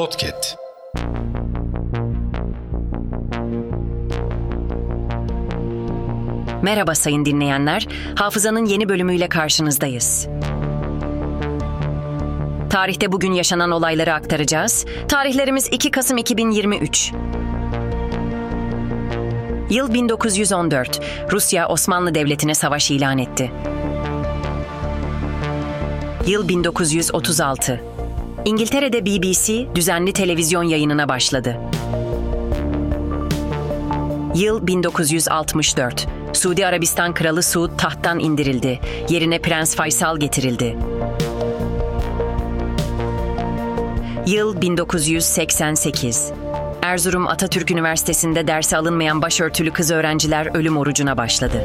Podcast. Merhaba sayın dinleyenler. Hafızanın yeni bölümüyle karşınızdayız. Tarihte bugün yaşanan olayları aktaracağız. Tarihlerimiz 2 Kasım 2023. Yıl 1914. Rusya Osmanlı Devleti'ne savaş ilan etti. Yıl 1936. İngiltere'de BBC düzenli televizyon yayınına başladı. Yıl 1964. Suudi Arabistan Kralı Suud tahttan indirildi. Yerine Prens Faysal getirildi. Yıl 1988. Erzurum Atatürk Üniversitesi'nde derse alınmayan başörtülü kız öğrenciler ölüm orucuna başladı.